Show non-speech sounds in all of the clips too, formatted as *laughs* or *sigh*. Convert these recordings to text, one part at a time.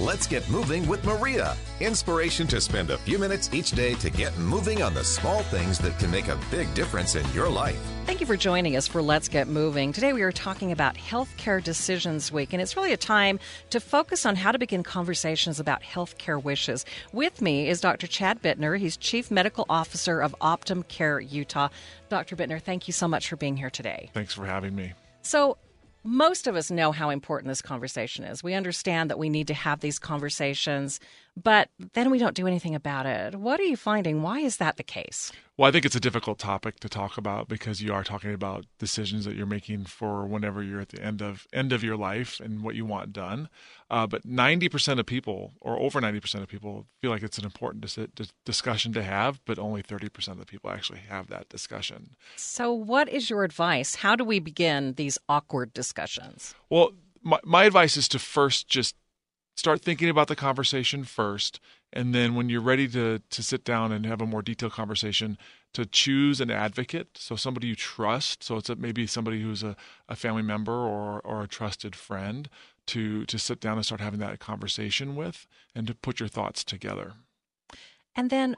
Let's get moving with Maria. Inspiration to spend a few minutes each day to get moving on the small things that can make a big difference in your life. Thank you for joining us for Let's Get Moving. Today we are talking about Healthcare Decisions Week, and it's really a time to focus on how to begin conversations about healthcare wishes. With me is Dr. Chad Bittner. He's Chief Medical Officer of Optum Care Utah. Dr. Bittner, thank you so much for being here today. Thanks for having me. So, most of us know how important this conversation is. We understand that we need to have these conversations, but then we don't do anything about it. What are you finding? Why is that the case? Well, I think it's a difficult topic to talk about because you are talking about decisions that you're making for whenever you're at the end of end of your life and what you want done. Uh, but 90% of people, or over 90% of people, feel like it's an important dis- discussion to have, but only 30% of the people actually have that discussion. So, what is your advice? How do we begin these awkward discussions? Well, my, my advice is to first just start thinking about the conversation first and then when you're ready to to sit down and have a more detailed conversation to choose an advocate so somebody you trust so it's a, maybe somebody who's a, a family member or or a trusted friend to to sit down and start having that conversation with and to put your thoughts together. And then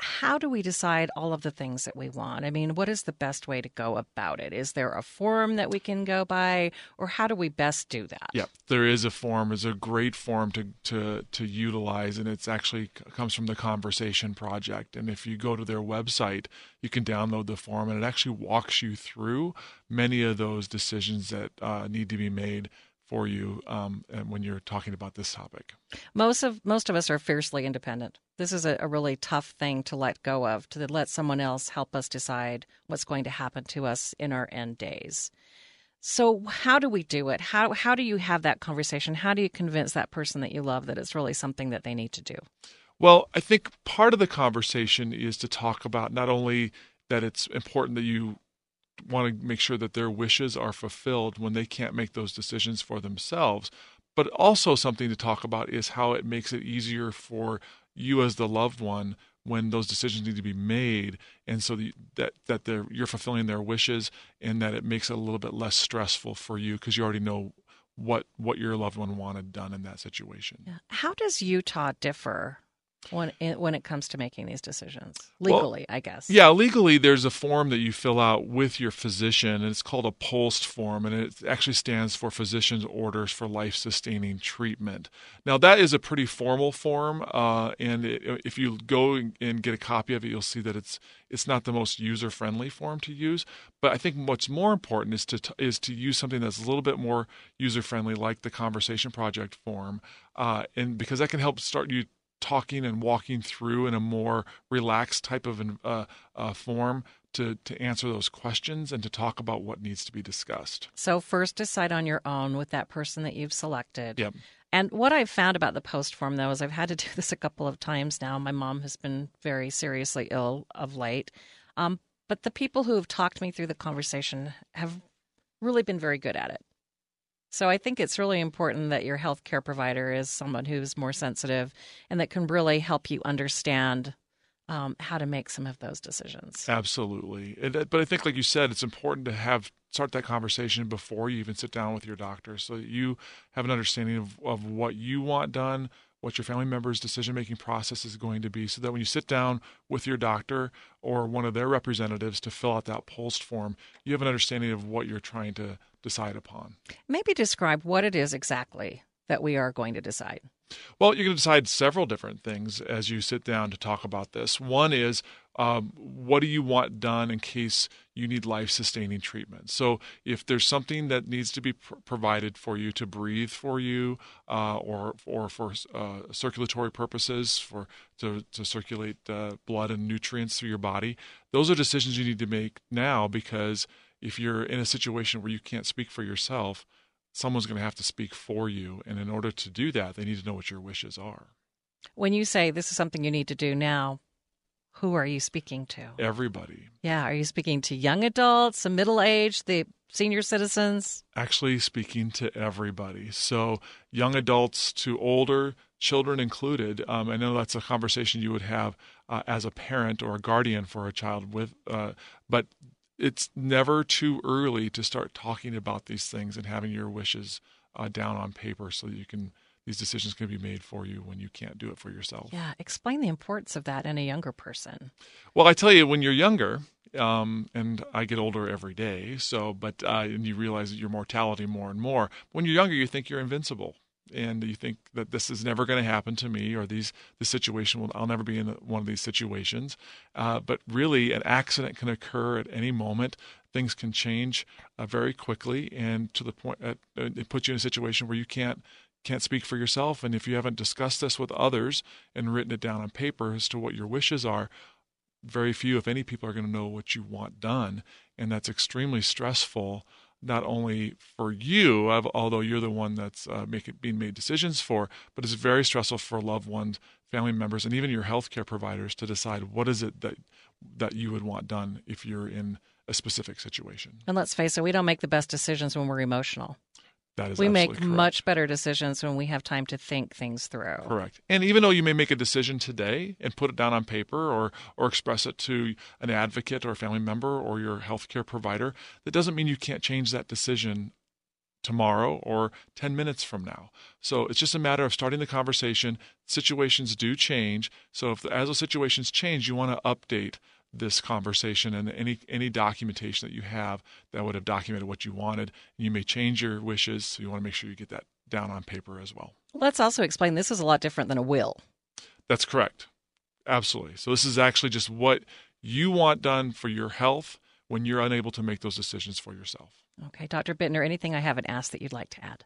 how do we decide all of the things that we want? I mean, what is the best way to go about it? Is there a form that we can go by, or how do we best do that? Yeah, there is a form. It's a great form to to to utilize, and it's actually comes from the Conversation Project. And if you go to their website, you can download the form, and it actually walks you through many of those decisions that uh, need to be made for you um, when you're talking about this topic. Most of most of us are fiercely independent. This is a, a, really tough thing to let go of, to let someone else help us decide what's going to happen to us in our end days. So how do we do it? How how do you have that conversation? How do you convince that person that you love that it's really something that they need to do? Well, I think part of the conversation is to talk about not only that it's important that you want to make sure that their wishes are fulfilled when they can't make those decisions for themselves. But also, something to talk about is how it makes it easier for you as the loved one when those decisions need to be made, and so that that they're, you're fulfilling their wishes, and that it makes it a little bit less stressful for you because you already know what what your loved one wanted done in that situation. Yeah. How does Utah differ when it, when it comes to making these decisions. Legally well, i guess. yeah legally there's a form that you fill out with your physician and it's called a POST form and it actually stands for physician's orders for life sustaining treatment. Now that is a pretty formal form uh, and it, if you go and get a copy of it you'll see that it's it's not the most user friendly form to use but i think what's more important is to is to use something that's a little bit more user friendly like the conversation project form uh, and because that can help start you talking and walking through in a more relaxed type of uh, uh, form to, to answer those questions and to talk about what needs to be discussed. So, first decide on your own with that person that you've selected. Yep. And what I've found about the post form, though, is I've had to do *laughs* this a couple of times now. My mom has been very seriously ill of late. Um, but the people who have talked me through the conversation have really been very good at it. So I think it's really important that your healthcare provider is someone who's more sensitive and that can really help you understand um, how to make some of those decisions. Absolutely, uh, but I think, like you said, it's important to have start that conversation before you even sit down with your doctor, so that you have an understanding of, of what you want done, what your family member's decision making process is going to be so that when you sit down with your doctor or one of their representatives to fill out that POST form, you have an understanding of what you're trying to decide upon. Maybe describe what it is exactly that we are going to decide? Well, you're going to decide several different things as you sit down to talk about this. One is um, what do you want done in case you need life sustaining treatment? So, if there's something that needs to be pr- provided for you to breathe for you, uh, or or for uh, circulatory purposes, for to, to circulate uh, blood and nutrients through your body, those are decisions you need to make now because if you're in a situation where you can't speak for yourself, someone's going to have to speak for you. And in order to do that, they need to know what your wishes are. When you say this is something you need to do now, who are you speaking to? Everybody. Yeah. Are you speaking to young adults, the middle age, the senior citizens? Actually, speaking to everybody. So, young adults to older, children included. Um, I know that's a conversation you would have uh, as a parent or a guardian for a child with, uh, but it's never too early to start talking about these things and having your wishes uh, down on paper so that you can these decisions can be made for you when you can't do it for yourself. Yeah, explain the importance of that in a younger person. Well, I tell you, when you're younger, um, and I get older every day, so but uh, and you realize your mortality more and more. When you're younger, you think you're invincible and you think that this is never going to happen to me or these this situation will I'll never be in one of these situations. Uh, but really an accident can occur at any moment. Things can change uh, very quickly and to the point uh, it puts you in a situation where you can't can't speak for yourself. And if you haven't discussed this with others and written it down on paper as to what your wishes are very few if any people are going to know what you want done. And that's extremely stressful not only for you, although you're the one that's uh, making being made decisions for, but it's very stressful for loved ones, family members, and even your healthcare providers to decide what is it that that you would want done if you're in a specific situation. And let's face it, we don't make the best decisions when we're emotional. That is we make correct. much better decisions when we have time to think things through. Correct. And even though you may make a decision today and put it down on paper or or express it to an advocate or a family member or your healthcare provider, that doesn't mean you can't change that decision tomorrow or 10 minutes from now. So it's just a matter of starting the conversation. Situations do change. So if as those situations change, you want to update this conversation and any any documentation that you have that would have documented what you wanted. You may change your wishes, so you want to make sure you get that down on paper as well. Let's also explain this is a lot different than a will. That's correct. Absolutely. So this is actually just what you want done for your health when you're unable to make those decisions for yourself. Okay, Dr. Bittner, anything I haven't asked that you'd like to add?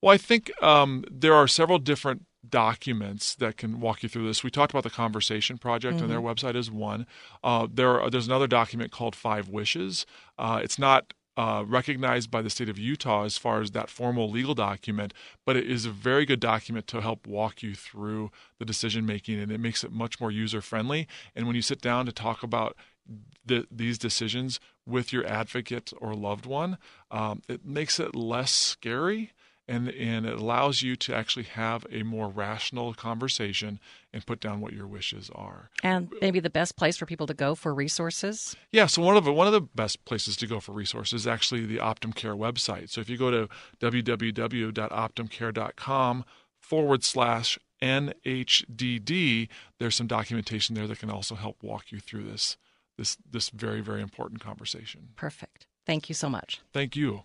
Well, I think um, there are several different documents that can walk you through this. We talked about the Conversation Project, mm-hmm. and their website is one. Uh, there, are, there's another document called Five Wishes. Uh, it's not uh, recognized by the state of Utah as far as that formal legal document, but it is a very good document to help walk you through the decision making, and it makes it much more user friendly. And when you sit down to talk about the, these decisions with your advocate or loved one, um, it makes it less scary and and it allows you to actually have a more rational conversation and put down what your wishes are. And maybe the best place for people to go for resources. Yeah, so one of the, one of the best places to go for resources is actually the Optum Care website. So if you go to www.optumcare.com forward slash NHDD, there's some documentation there that can also help walk you through this this this very very important conversation. Perfect. Thank you so much. Thank you.